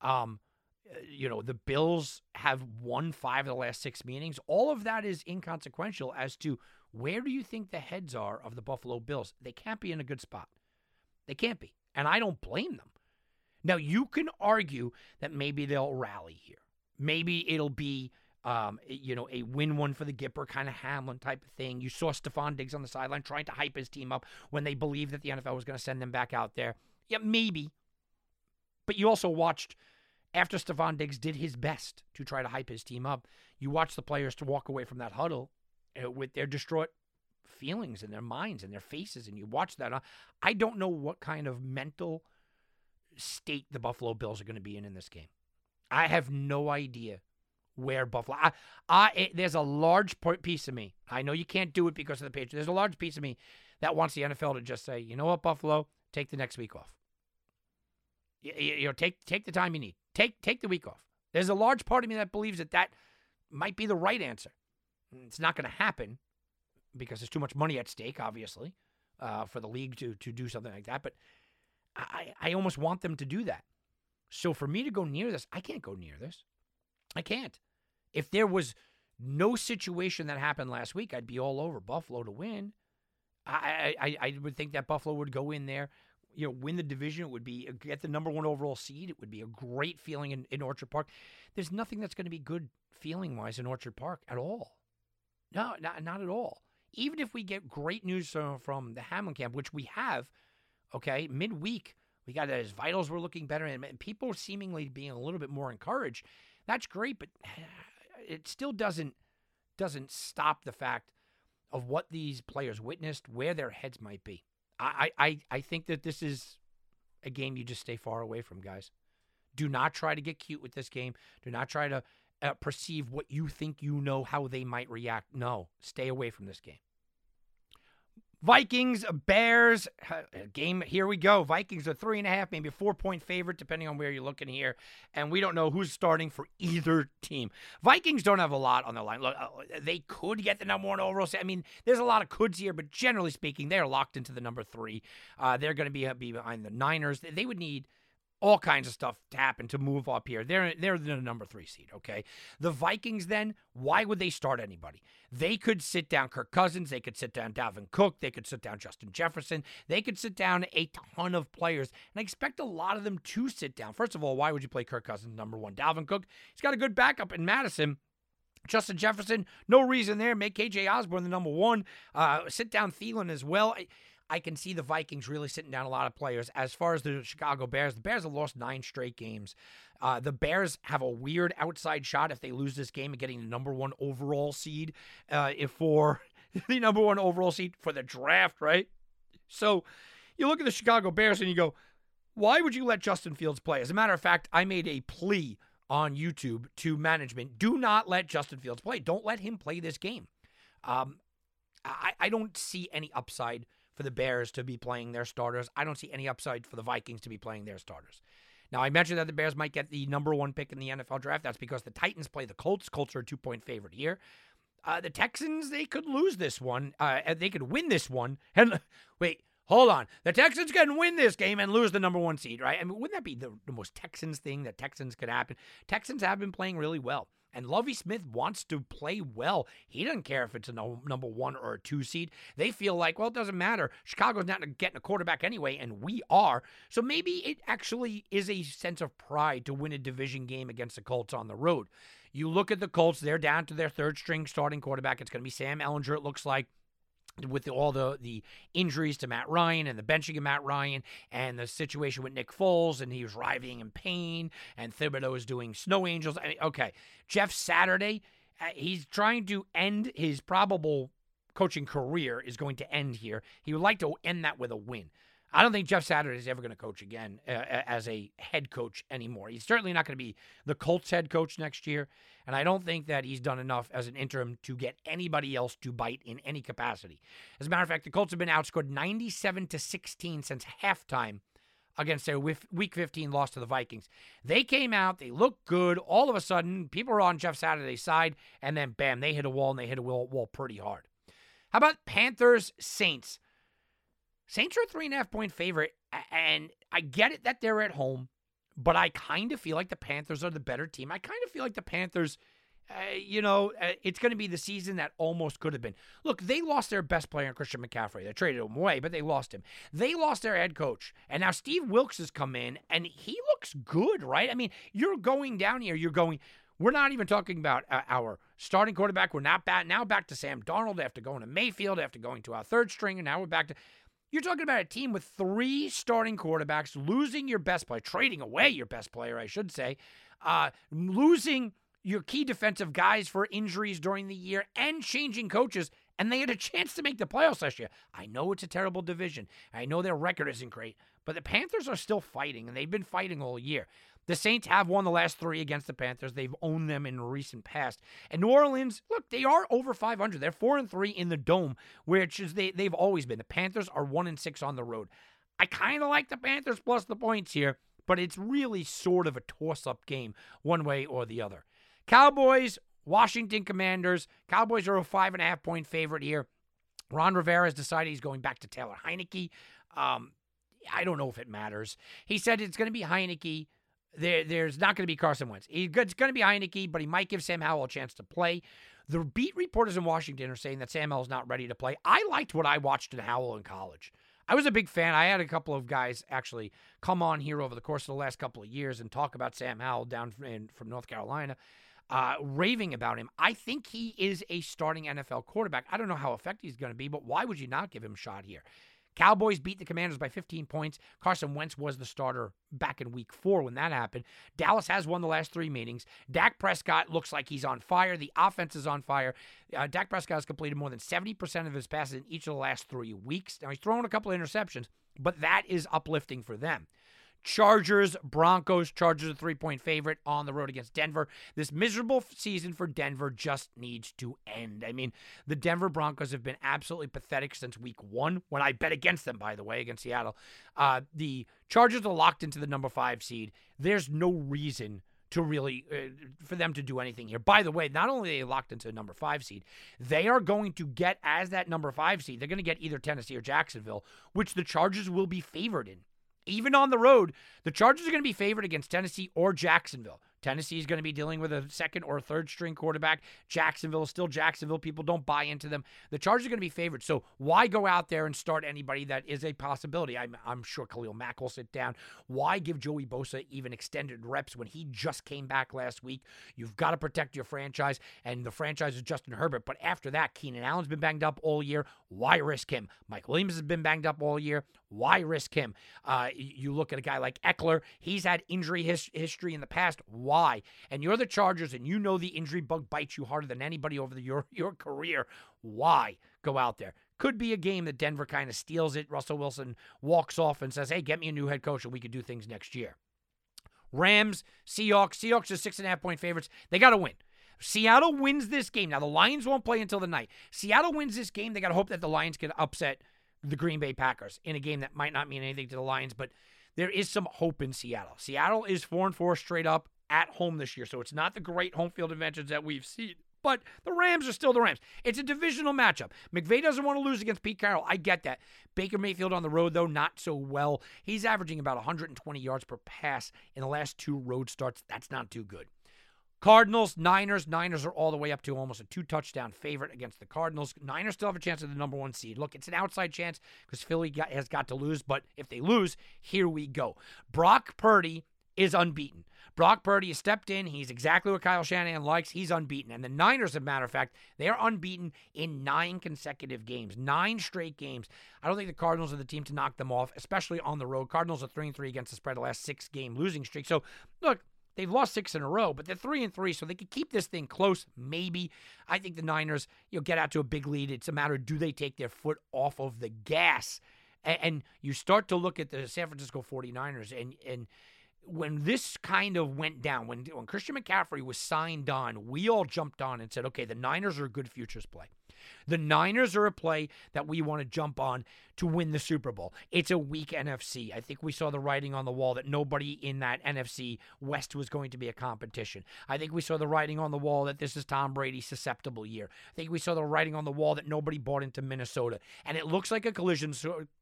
Um, you know, the Bills have won five of the last six meetings. All of that is inconsequential as to where do you think the heads are of the Buffalo Bills? They can't be in a good spot. They can't be. And I don't blame them. Now, you can argue that maybe they'll rally here. Maybe it'll be, um, you know, a win one for the Gipper kind of Hamlin type of thing. You saw Stefon Diggs on the sideline trying to hype his team up when they believed that the NFL was going to send them back out there. Yeah, maybe. But you also watched after Stefon Diggs did his best to try to hype his team up. You watched the players to walk away from that huddle uh, with their distraught feelings in their minds and their faces, and you watch that. I don't know what kind of mental state the Buffalo Bills are going to be in in this game. I have no idea where Buffalo. I, I it, there's a large part piece of me. I know you can't do it because of the Patriots. There's a large piece of me that wants the NFL to just say, you know what, Buffalo, take the next week off. You, you know, take take the time you need. Take take the week off. There's a large part of me that believes that that might be the right answer. It's not going to happen because there's too much money at stake, obviously, uh, for the league to to do something like that. But I, I almost want them to do that. So for me to go near this, I can't go near this. I can't. If there was no situation that happened last week, I'd be all over Buffalo to win. I, I, I would think that Buffalo would go in there, you know, win the division. It would be get the number one overall seed. It would be a great feeling in, in Orchard Park. There's nothing that's going to be good feeling wise in Orchard Park at all. No, not, not at all. Even if we get great news uh, from the Hamlin camp, which we have, okay, midweek, we got his vitals were looking better and people seemingly being a little bit more encouraged. That's great, but it still doesn't doesn't stop the fact of what these players witnessed, where their heads might be. I, I, I think that this is a game you just stay far away from, guys. Do not try to get cute with this game. Do not try to uh, perceive what you think you know how they might react. No, stay away from this game. Vikings, Bears, game. Here we go. Vikings are three and a half, maybe four point favorite, depending on where you're looking here. And we don't know who's starting for either team. Vikings don't have a lot on the line. Look, uh, they could get the number one overall. I mean, there's a lot of coulds here, but generally speaking, they're locked into the number three. Uh, they're going to be, be behind the Niners. They would need all kinds of stuff to happen to move up here. They're they're the number three seed. Okay, the Vikings. Then why would they start anybody? They could sit down Kirk Cousins. They could sit down Dalvin Cook. They could sit down Justin Jefferson. They could sit down a ton of players, and I expect a lot of them to sit down. First of all, why would you play Kirk Cousins number one? Dalvin Cook. He's got a good backup in Madison. Justin Jefferson, no reason there. Make KJ Osborn the number one. Uh, sit down Thielen as well. I, I can see the Vikings really sitting down a lot of players. As far as the Chicago Bears, the Bears have lost nine straight games. Uh, the Bears have a weird outside shot if they lose this game of getting the number one overall seed uh, if for the number one overall seed for the draft, right? So you look at the Chicago Bears and you go, why would you let Justin Fields play? As a matter of fact, I made a plea on YouTube to management do not let Justin Fields play. Don't let him play this game. Um, I, I don't see any upside for the Bears to be playing their starters. I don't see any upside for the Vikings to be playing their starters. Now, I mentioned that the Bears might get the number one pick in the NFL draft. That's because the Titans play the Colts. Colts are a two point favorite here. Uh, the Texans, they could lose this one. Uh, they could win this one. And wait, hold on. The Texans can win this game and lose the number one seed, right? I mean, wouldn't that be the, the most Texans thing that Texans could happen? Texans have been playing really well. And Lovie Smith wants to play well. He doesn't care if it's a no, number one or a two seed. They feel like, well, it doesn't matter. Chicago's not getting a quarterback anyway, and we are. So maybe it actually is a sense of pride to win a division game against the Colts on the road. You look at the Colts, they're down to their third string starting quarterback. It's going to be Sam Ehlinger, it looks like with all the the injuries to Matt Ryan and the benching of Matt Ryan and the situation with Nick Foles and he was writhing in pain and Thibodeaux is doing snow angels. I mean, okay, Jeff Saturday, uh, he's trying to end his probable coaching career is going to end here. He would like to end that with a win. I don't think Jeff Saturday is ever going to coach again uh, as a head coach anymore. He's certainly not going to be the Colts head coach next year. And I don't think that he's done enough as an interim to get anybody else to bite in any capacity. As a matter of fact, the Colts have been outscored 97 to 16 since halftime against their week 15 loss to the Vikings. They came out, they looked good. All of a sudden, people are on Jeff Saturday's side, and then bam, they hit a wall and they hit a wall pretty hard. How about Panthers Saints? Saints are a three and a half point favorite, and I get it that they're at home, but I kind of feel like the Panthers are the better team. I kind of feel like the Panthers, uh, you know, uh, it's going to be the season that almost could have been. Look, they lost their best player, Christian McCaffrey. They traded him away, but they lost him. They lost their head coach, and now Steve Wilks has come in, and he looks good, right? I mean, you're going down here, you're going. We're not even talking about uh, our starting quarterback. We're not back now back to Sam Darnold after going to Mayfield, after going to our third string, and now we're back to you're talking about a team with three starting quarterbacks, losing your best player, trading away your best player, I should say, uh, losing your key defensive guys for injuries during the year, and changing coaches. And they had a chance to make the playoffs last year. I know it's a terrible division. I know their record isn't great, but the Panthers are still fighting, and they've been fighting all year. The Saints have won the last three against the Panthers. They've owned them in recent past. And New Orleans, look, they are over 500. They're four and three in the dome, which is they they've always been. The Panthers are one and six on the road. I kind of like the Panthers plus the points here, but it's really sort of a toss-up game, one way or the other. Cowboys Washington Commanders. Cowboys are a five and a half point favorite here. Ron Rivera has decided he's going back to Taylor Heinicke. Um, I don't know if it matters. He said it's going to be Heinicke. There, there's not going to be Carson Wentz. It's going to be Heinicke, but he might give Sam Howell a chance to play. The beat reporters in Washington are saying that Sam Howell's not ready to play. I liked what I watched in Howell in college. I was a big fan. I had a couple of guys actually come on here over the course of the last couple of years and talk about Sam Howell down in, from North Carolina, uh, raving about him. I think he is a starting NFL quarterback. I don't know how effective he's going to be, but why would you not give him a shot here? Cowboys beat the Commanders by 15 points. Carson Wentz was the starter back in week four when that happened. Dallas has won the last three meetings. Dak Prescott looks like he's on fire. The offense is on fire. Uh, Dak Prescott has completed more than 70% of his passes in each of the last three weeks. Now, he's thrown a couple of interceptions, but that is uplifting for them. Chargers, Broncos. Chargers a three point favorite on the road against Denver. This miserable season for Denver just needs to end. I mean, the Denver Broncos have been absolutely pathetic since week one, when I bet against them, by the way, against Seattle. Uh, the Chargers are locked into the number five seed. There's no reason to really uh, for them to do anything here. By the way, not only are they locked into number five seed, they are going to get as that number five seed. They're going to get either Tennessee or Jacksonville, which the Chargers will be favored in even on the road, the Chargers are going to be favored against Tennessee or Jacksonville. Tennessee is going to be dealing with a second or third string quarterback. Jacksonville is still Jacksonville. People don't buy into them. The Chargers are going to be favored. So why go out there and start anybody that is a possibility? I'm, I'm sure Khalil Mack will sit down. Why give Joey Bosa even extended reps when he just came back last week? You've got to protect your franchise, and the franchise is Justin Herbert. But after that, Keenan Allen's been banged up all year. Why risk him? Mike Williams has been banged up all year. Why risk him? Uh, you look at a guy like Ekeler. He's had injury his- history in the past. Why? And you're the Chargers, and you know the injury bug bites you harder than anybody over the, your your career. Why go out there? Could be a game that Denver kind of steals it. Russell Wilson walks off and says, "Hey, get me a new head coach, and we could do things next year." Rams, Seahawks. Seahawks are six and a half point favorites. They got to win. Seattle wins this game. Now the Lions won't play until the night. Seattle wins this game. They got to hope that the Lions can upset the Green Bay Packers in a game that might not mean anything to the Lions, but there is some hope in Seattle. Seattle is four and four straight up at home this year, so it's not the great home field advantage that we've seen. But the Rams are still the Rams. It's a divisional matchup. McVay doesn't want to lose against Pete Carroll. I get that. Baker Mayfield on the road, though, not so well. He's averaging about 120 yards per pass in the last two road starts. That's not too good. Cardinals, Niners. Niners are all the way up to almost a two touchdown favorite against the Cardinals. Niners still have a chance at the number one seed. Look, it's an outside chance because Philly got, has got to lose, but if they lose, here we go. Brock Purdy is unbeaten. Brock Purdy has stepped in. He's exactly what Kyle Shanahan likes. He's unbeaten. And the Niners, as a matter of fact, they are unbeaten in nine consecutive games, nine straight games. I don't think the Cardinals are the team to knock them off, especially on the road. Cardinals are 3 and 3 against the spread the last six game losing streak. So, look, They've lost six in a row, but they're three and three, so they could keep this thing close. Maybe I think the Niners, you know, get out to a big lead. It's a matter of do they take their foot off of the gas, and, and you start to look at the San Francisco 49ers, and and when this kind of went down, when when Christian McCaffrey was signed on, we all jumped on and said, okay, the Niners are a good futures play. The Niners are a play that we want to jump on to win the Super Bowl. It's a weak NFC. I think we saw the writing on the wall that nobody in that NFC West was going to be a competition. I think we saw the writing on the wall that this is Tom Brady's susceptible year. I think we saw the writing on the wall that nobody bought into Minnesota. And it looks like a collision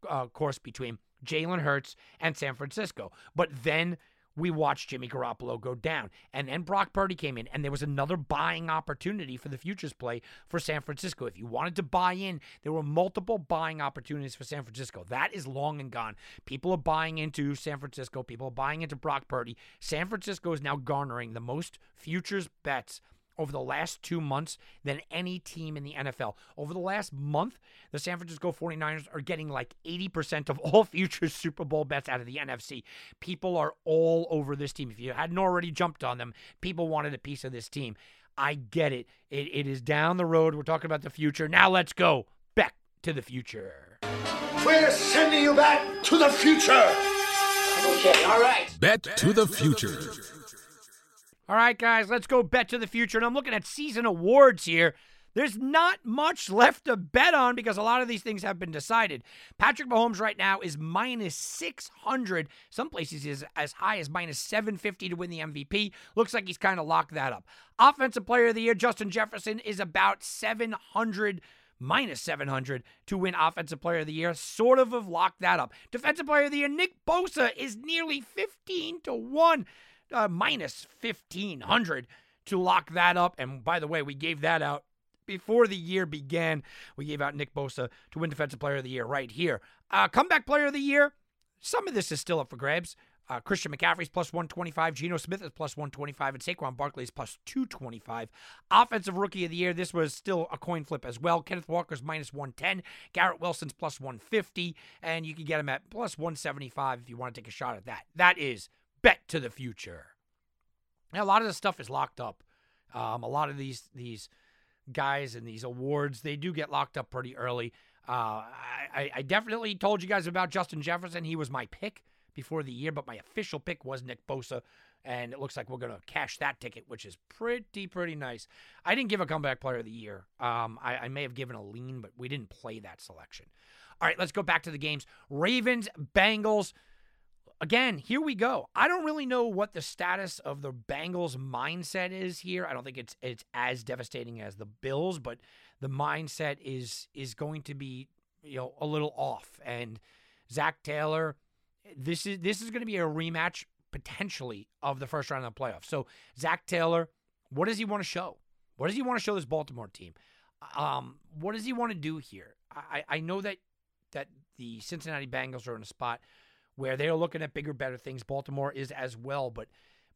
uh, course between Jalen Hurts and San Francisco. But then we watched Jimmy Garoppolo go down. And then Brock Purdy came in, and there was another buying opportunity for the futures play for San Francisco. If you wanted to buy in, there were multiple buying opportunities for San Francisco. That is long and gone. People are buying into San Francisco, people are buying into Brock Purdy. San Francisco is now garnering the most futures bets over the last two months than any team in the NFL. Over the last month, the San Francisco 49ers are getting like 80% of all future Super Bowl bets out of the NFC. People are all over this team. If you hadn't already jumped on them, people wanted a piece of this team. I get it. It, it is down the road. We're talking about the future. Now let's go back to the future. We're sending you back to the future. Okay, all right. Bet to the future. All right, guys, let's go bet to the future. And I'm looking at season awards here. There's not much left to bet on because a lot of these things have been decided. Patrick Mahomes right now is minus 600. Some places is as high as minus 750 to win the MVP. Looks like he's kind of locked that up. Offensive player of the year, Justin Jefferson, is about 700 minus 700 to win Offensive Player of the Year. Sort of have locked that up. Defensive Player of the Year, Nick Bosa is nearly 15 to 1, uh, minus 1500 to lock that up. And by the way, we gave that out before the year began. We gave out Nick Bosa to win Defensive Player of the Year right here. Uh, comeback Player of the Year, some of this is still up for grabs. Uh, Christian McCaffrey's plus 125. Geno Smith is plus 125. And Saquon Barkley is plus 225. Offensive Rookie of the Year, this was still a coin flip as well. Kenneth Walker's minus 110. Garrett Wilson's plus 150. And you can get him at plus 175 if you want to take a shot at that. That is bet to the future. Now, a lot of this stuff is locked up. Um, a lot of these these guys and these awards, they do get locked up pretty early. Uh, I, I definitely told you guys about Justin Jefferson. He was my pick before the year, but my official pick was Nick Bosa. And it looks like we're going to cash that ticket, which is pretty, pretty nice. I didn't give a comeback player of the year. Um, I, I may have given a lean, but we didn't play that selection. All right, let's go back to the games. Ravens, Bengals. Again, here we go. I don't really know what the status of the Bengals mindset is here. I don't think it's it's as devastating as the Bills, but the mindset is is going to be you know a little off. And Zac Taylor, this is this is going to be a rematch potentially of the first round of the playoffs. So Zac Taylor, what does he want to show? What does he want to show this Baltimore team? Um, what does he want to do here? I, I know that that the Cincinnati Bengals are in a spot where they're looking at bigger, better things. Baltimore is as well, but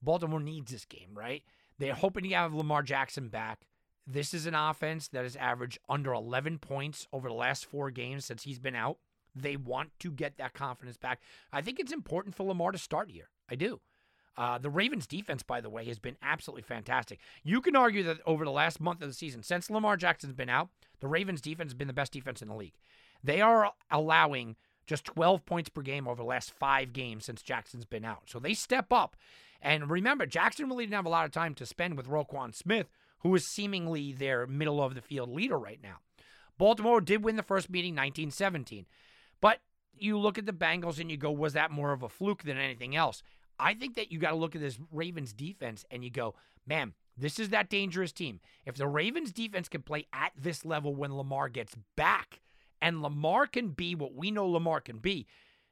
Baltimore needs this game, right? They're hoping to have Lamar Jackson back. This is an offense that has averaged under 11 points over the last four games since he's been out. They want to get that confidence back. I think it's important for Lamar to start here. I do. Uh, the Ravens' defense, by the way, has been absolutely fantastic. You can argue that over the last month of the season, since Lamar Jackson's been out, the Ravens' defense has been the best defense in the league. They are allowing just 12 points per game over the last five games since Jackson's been out. So they step up. And remember, Jackson really didn't have a lot of time to spend with Roquan Smith, who is seemingly their middle of the field leader right now. Baltimore did win the first meeting 1917. But you look at the Bengals and you go, was that more of a fluke than anything else? I think that you got to look at this Ravens defense and you go, man, this is that dangerous team. If the Ravens defense can play at this level when Lamar gets back, and Lamar can be what we know Lamar can be,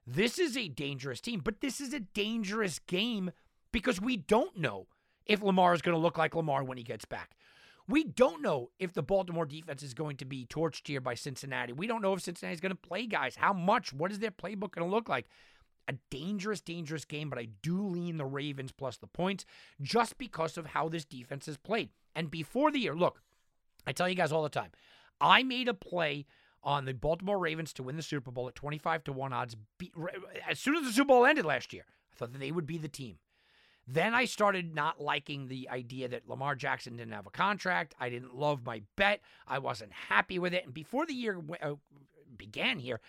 this is a dangerous team. But this is a dangerous game because we don't know if Lamar is going to look like Lamar when he gets back. We don't know if the Baltimore defense is going to be torched here by Cincinnati. We don't know if Cincinnati is going to play guys. How much? What is their playbook going to look like? A dangerous, dangerous game, but I do lean the Ravens plus the points just because of how this defense has played. And before the year, look, I tell you guys all the time, I made a play on the Baltimore Ravens to win the Super Bowl at 25 to 1 odds. As soon as the Super Bowl ended last year, I thought that they would be the team. Then I started not liking the idea that Lamar Jackson didn't have a contract. I didn't love my bet. I wasn't happy with it. And before the year uh, began here,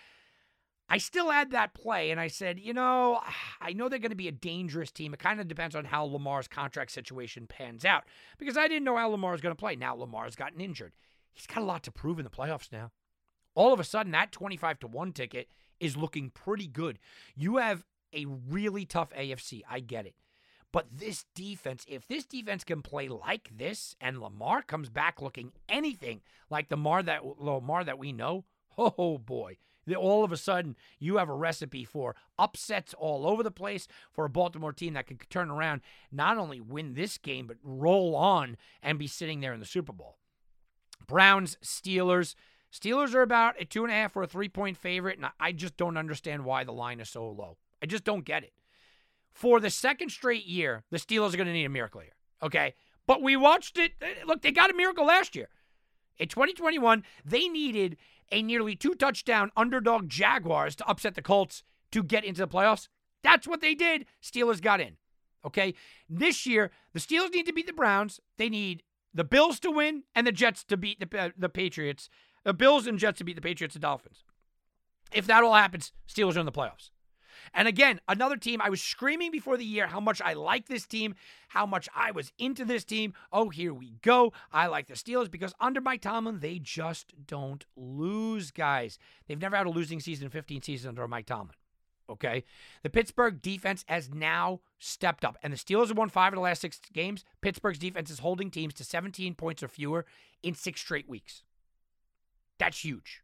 I still had that play, and I said, you know, I know they're going to be a dangerous team. It kind of depends on how Lamar's contract situation pans out because I didn't know how Lamar was going to play. Now Lamar's gotten injured. He's got a lot to prove in the playoffs now all of a sudden that 25 to 1 ticket is looking pretty good. You have a really tough AFC. I get it. But this defense, if this defense can play like this and Lamar comes back looking anything like the Lamar that Lamar that we know, oh boy. All of a sudden, you have a recipe for upsets all over the place for a Baltimore team that could turn around, not only win this game, but roll on and be sitting there in the Super Bowl. Browns, Steelers. Steelers are about a two and a half or a three point favorite, and I just don't understand why the line is so low. I just don't get it. For the second straight year, the Steelers are going to need a miracle here. Okay. But we watched it. Eh, look, they got a miracle last year. In 2021, they needed a nearly two touchdown underdog Jaguars to upset the Colts to get into the playoffs. That's what they did. Steelers got in. Okay. This year, the Steelers need to beat the Browns. They need the Bills to win and the Jets to beat the, uh, the Patriots the Bills and Jets to beat the Patriots and Dolphins. If that all happens, Steelers are in the playoffs. And again, another team, I was screaming before the year how much I like this team, how much I was into this team. Oh, here we go. I like the Steelers because under Mike Tomlin, they just don't lose, guys. They've never had a losing season in 15 seasons under Mike Tomlin. Okay. The Pittsburgh defense has now stepped up, and the Steelers have won five of the last six games. Pittsburgh's defense is holding teams to 17 points or fewer in six straight weeks. That's huge.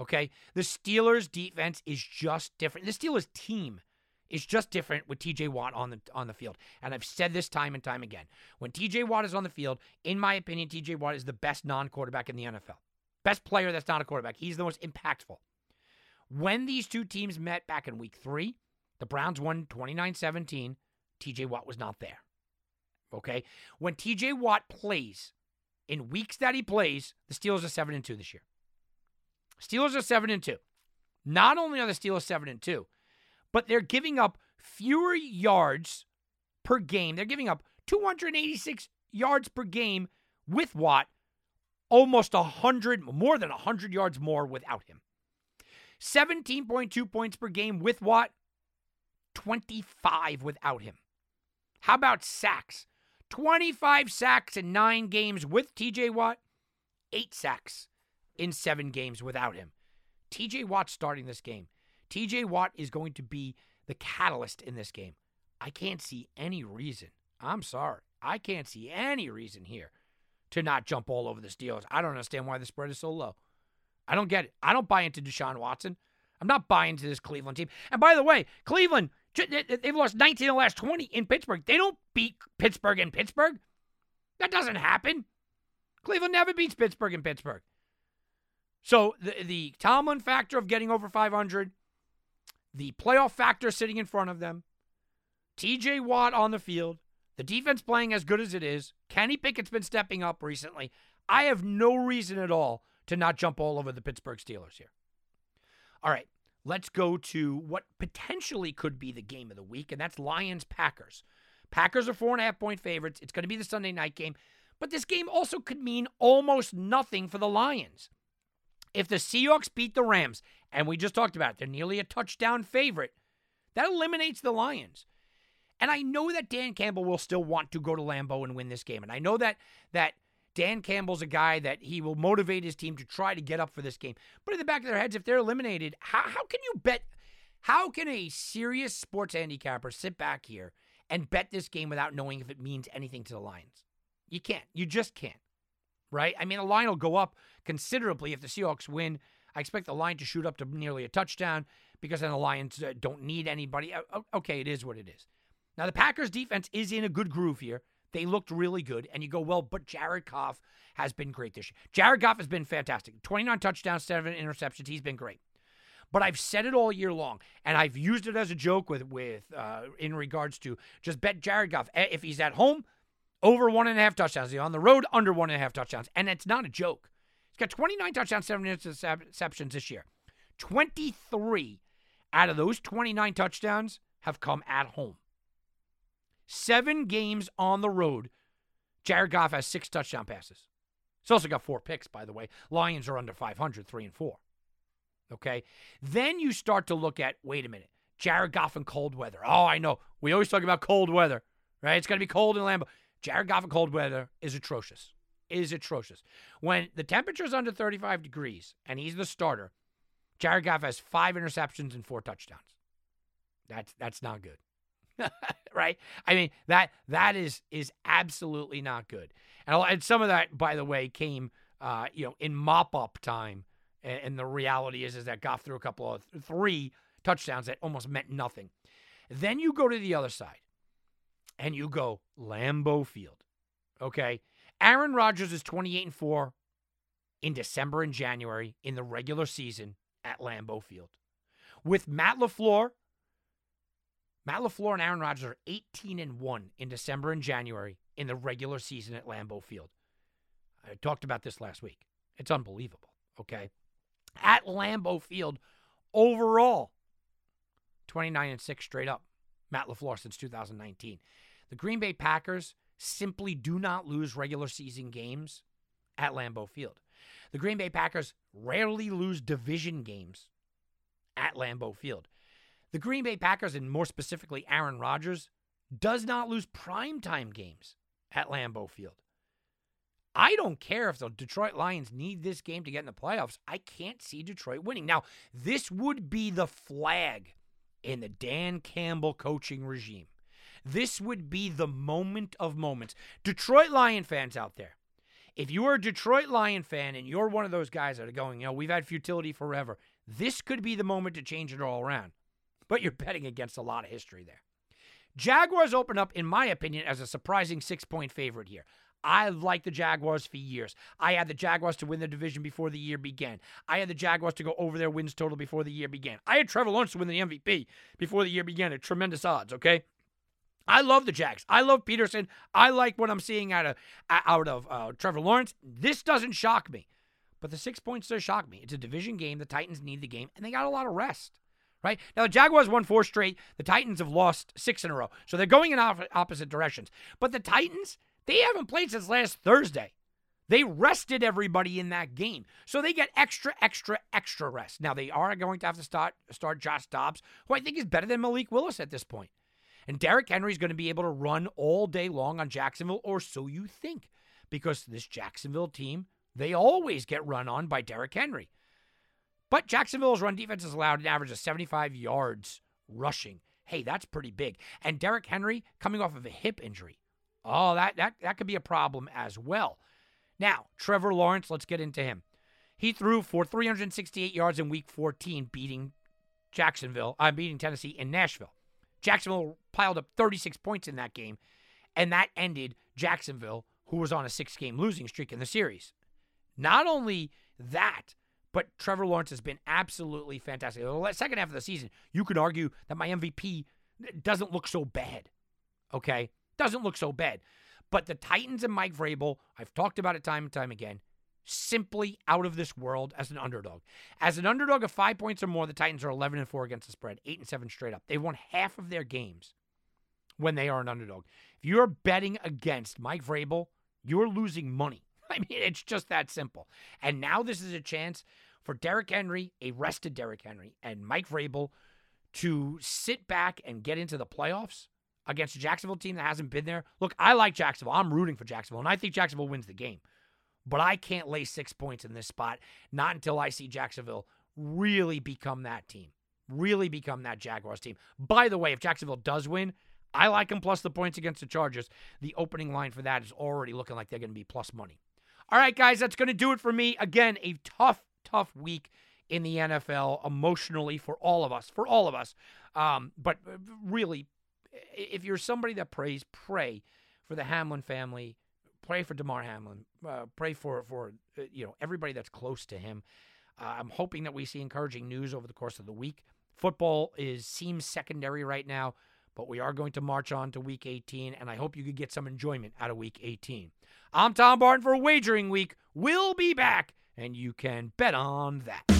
Okay. The Steelers defense is just different. The Steelers team is just different with TJ Watt on the on the field. And I've said this time and time again. When TJ Watt is on the field, in my opinion, TJ Watt is the best non-quarterback in the NFL. Best player that's not a quarterback. He's the most impactful. When these two teams met back in week 3, the Browns won 29-17. TJ Watt was not there. Okay? When TJ Watt plays in weeks that he plays, the Steelers are 7 and 2 this year. Steelers are 7 and 2. Not only are the Steelers 7 and 2, but they're giving up fewer yards per game. They're giving up 286 yards per game with Watt, almost a 100, more than 100 yards more without him. 17.2 points per game with Watt, 25 without him. How about sacks? 25 sacks in nine games with TJ Watt, eight sacks in seven games without him. TJ Watt starting this game. TJ Watt is going to be the catalyst in this game. I can't see any reason. I'm sorry. I can't see any reason here to not jump all over the Steelers. I don't understand why the spread is so low. I don't get it. I don't buy into Deshaun Watson. I'm not buying into this Cleveland team. And by the way, Cleveland, they've lost 19 of the last 20 in Pittsburgh. They don't beat Pittsburgh in Pittsburgh. That doesn't happen. Cleveland never beats Pittsburgh in Pittsburgh. So the the Tomlin factor of getting over 500, the playoff factor sitting in front of them, TJ Watt on the field, the defense playing as good as it is, Kenny Pickett's been stepping up recently. I have no reason at all to not jump all over the Pittsburgh Steelers here. All right, let's go to what potentially could be the game of the week, and that's Lions Packers. Packers are four and a half point favorites. It's going to be the Sunday night game, but this game also could mean almost nothing for the Lions. If the Seahawks beat the Rams, and we just talked about it, they're nearly a touchdown favorite, that eliminates the Lions. And I know that Dan Campbell will still want to go to Lambeau and win this game. And I know that that Dan Campbell's a guy that he will motivate his team to try to get up for this game. But in the back of their heads, if they're eliminated, how, how can you bet? How can a serious sports handicapper sit back here and bet this game without knowing if it means anything to the Lions? You can't. You just can't. Right? I mean, the line will go up considerably if the Seahawks win. I expect the line to shoot up to nearly a touchdown because then the Lions uh, don't need anybody. Okay, it is what it is. Now, the Packers defense is in a good groove here. They looked really good. And you go, well, but Jared Goff has been great this year. Jared Goff has been fantastic. 29 touchdowns, seven interceptions. He's been great. But I've said it all year long, and I've used it as a joke with with uh, in regards to just bet Jared Goff if he's at home over one and a half touchdowns. He's on the road under one and a half touchdowns, and it's not a joke. He's got 29 touchdowns, seven interceptions this year. 23 out of those 29 touchdowns have come at home. Seven games on the road. Jared Goff has six touchdown passes. He's also got four picks, by the way. Lions are under 500, three and four. Okay. Then you start to look at wait a minute, Jared Goff in cold weather. Oh, I know. We always talk about cold weather, right? It's going to be cold in Lambeau. Jared Goff in cold weather is atrocious. Is atrocious. When the temperature is under 35 degrees and he's the starter, Jared Goff has five interceptions and four touchdowns. That's that's not good. right? I mean that that is is absolutely not good. And, and some of that, by the way, came uh, you know in mop up time. And, and the reality is is that Goff threw a couple of three touchdowns that almost meant nothing. Then you go to the other side, and you go Lambeau Field. Okay, Aaron Rodgers is twenty eight and four in December and January in the regular season at Lambeau Field. With Matt LaFleur Matt LaFleur and Aaron Rodgers are 18 and 1 in December and January in the regular season at Lambeau Field. I talked about this last week. It's unbelievable, okay? At Lambeau Field, overall, 29 and 6 straight up. Matt LaFleur since 2019. The Green Bay Packers simply do not lose regular season games at Lambeau Field. The Green Bay Packers rarely lose division games at Lambeau Field. The Green Bay Packers, and more specifically Aaron Rodgers, does not lose primetime games at Lambeau Field. I don't care if the Detroit Lions need this game to get in the playoffs. I can't see Detroit winning. Now, this would be the flag in the Dan Campbell coaching regime. This would be the moment of moments. Detroit Lion fans out there, if you are a Detroit Lion fan and you're one of those guys that are going, you know, we've had futility forever, this could be the moment to change it all around. But you're betting against a lot of history there. Jaguars open up, in my opinion, as a surprising six point favorite here. I like the Jaguars for years. I had the Jaguars to win the division before the year began. I had the Jaguars to go over their wins total before the year began. I had Trevor Lawrence to win the MVP before the year began at tremendous odds, okay? I love the Jags. I love Pederson. I like what I'm seeing out of out of uh, Trevor Lawrence. This doesn't shock me, but the six points does shock me. It's a division game. The Titans need the game, and they got a lot of rest. Right now, the Jaguars won four straight. The Titans have lost six in a row, so they're going in op- opposite directions. But the Titans, they haven't played since last Thursday. They rested everybody in that game. So they get extra, extra, extra rest. Now they are going to have to start start Josh Dobbs, who I think is better than Malik Willis at this point. And Derrick Henry is going to be able to run all day long on Jacksonville, or so you think. Because this Jacksonville team, they always get run on by Derrick Henry. But Jacksonville's run defense has allowed an average of 75 yards rushing. Hey, that's pretty big. And Derrick Henry coming off of a hip injury. Oh, that that that could be a problem as well. Now, Trevor Lawrence, let's get into him. He threw for 368 yards in week 14, beating Jacksonville, I'm uh, beating Tennessee in Nashville. Jacksonville piled up 36 points in that game, and that ended Jacksonville, who was on a six game losing streak in the series. Not only that, but Trevor Lawrence has been absolutely fantastic. The second half of the season, you could argue that my MVP doesn't look so bad. Okay? Doesn't look so bad. But the Titans and Mike Vrabel, I've talked about it time and time again, simply out of this world as an underdog. As an underdog of five points or more, the Titans are 11 and 4 against the spread, 8 and 7 straight up. They won half of their games when they are an underdog. If you're betting against Mike Vrabel, you're losing money. I mean, it's just that simple. And now this is a chance for Derrick Henry, a rested Derrick Henry, and Mike Vrabel to sit back and get into the playoffs against a Jacksonville team that hasn't been there. Look, I like Jacksonville. I'm rooting for Jacksonville, and I think Jacksonville wins the game. But I can't lay six points in this spot, not until I see Jacksonville really become that team, really become that Jaguars team. By the way, if Jacksonville does win, I like them plus the points against the Chargers. The opening line for that is already looking like they're going to be plus money. All right, guys, that's going to do it for me. Again, a tough, tough week in the NFL emotionally for all of us, for all of us. Um, but uh, really, if you're somebody that prays, pray for the Hamlin family pray for Damar Hamlin. Uh, pray for for uh, you know everybody that's close to him. Uh, I'm hoping that we see encouraging news over the course of the week. Football is seems secondary right now, but we are going to march on to Week 18, and I hope you could get some enjoyment out of Week 18. I'm Tom Barton for Wagering Week. We'll be back, and you can bet on that.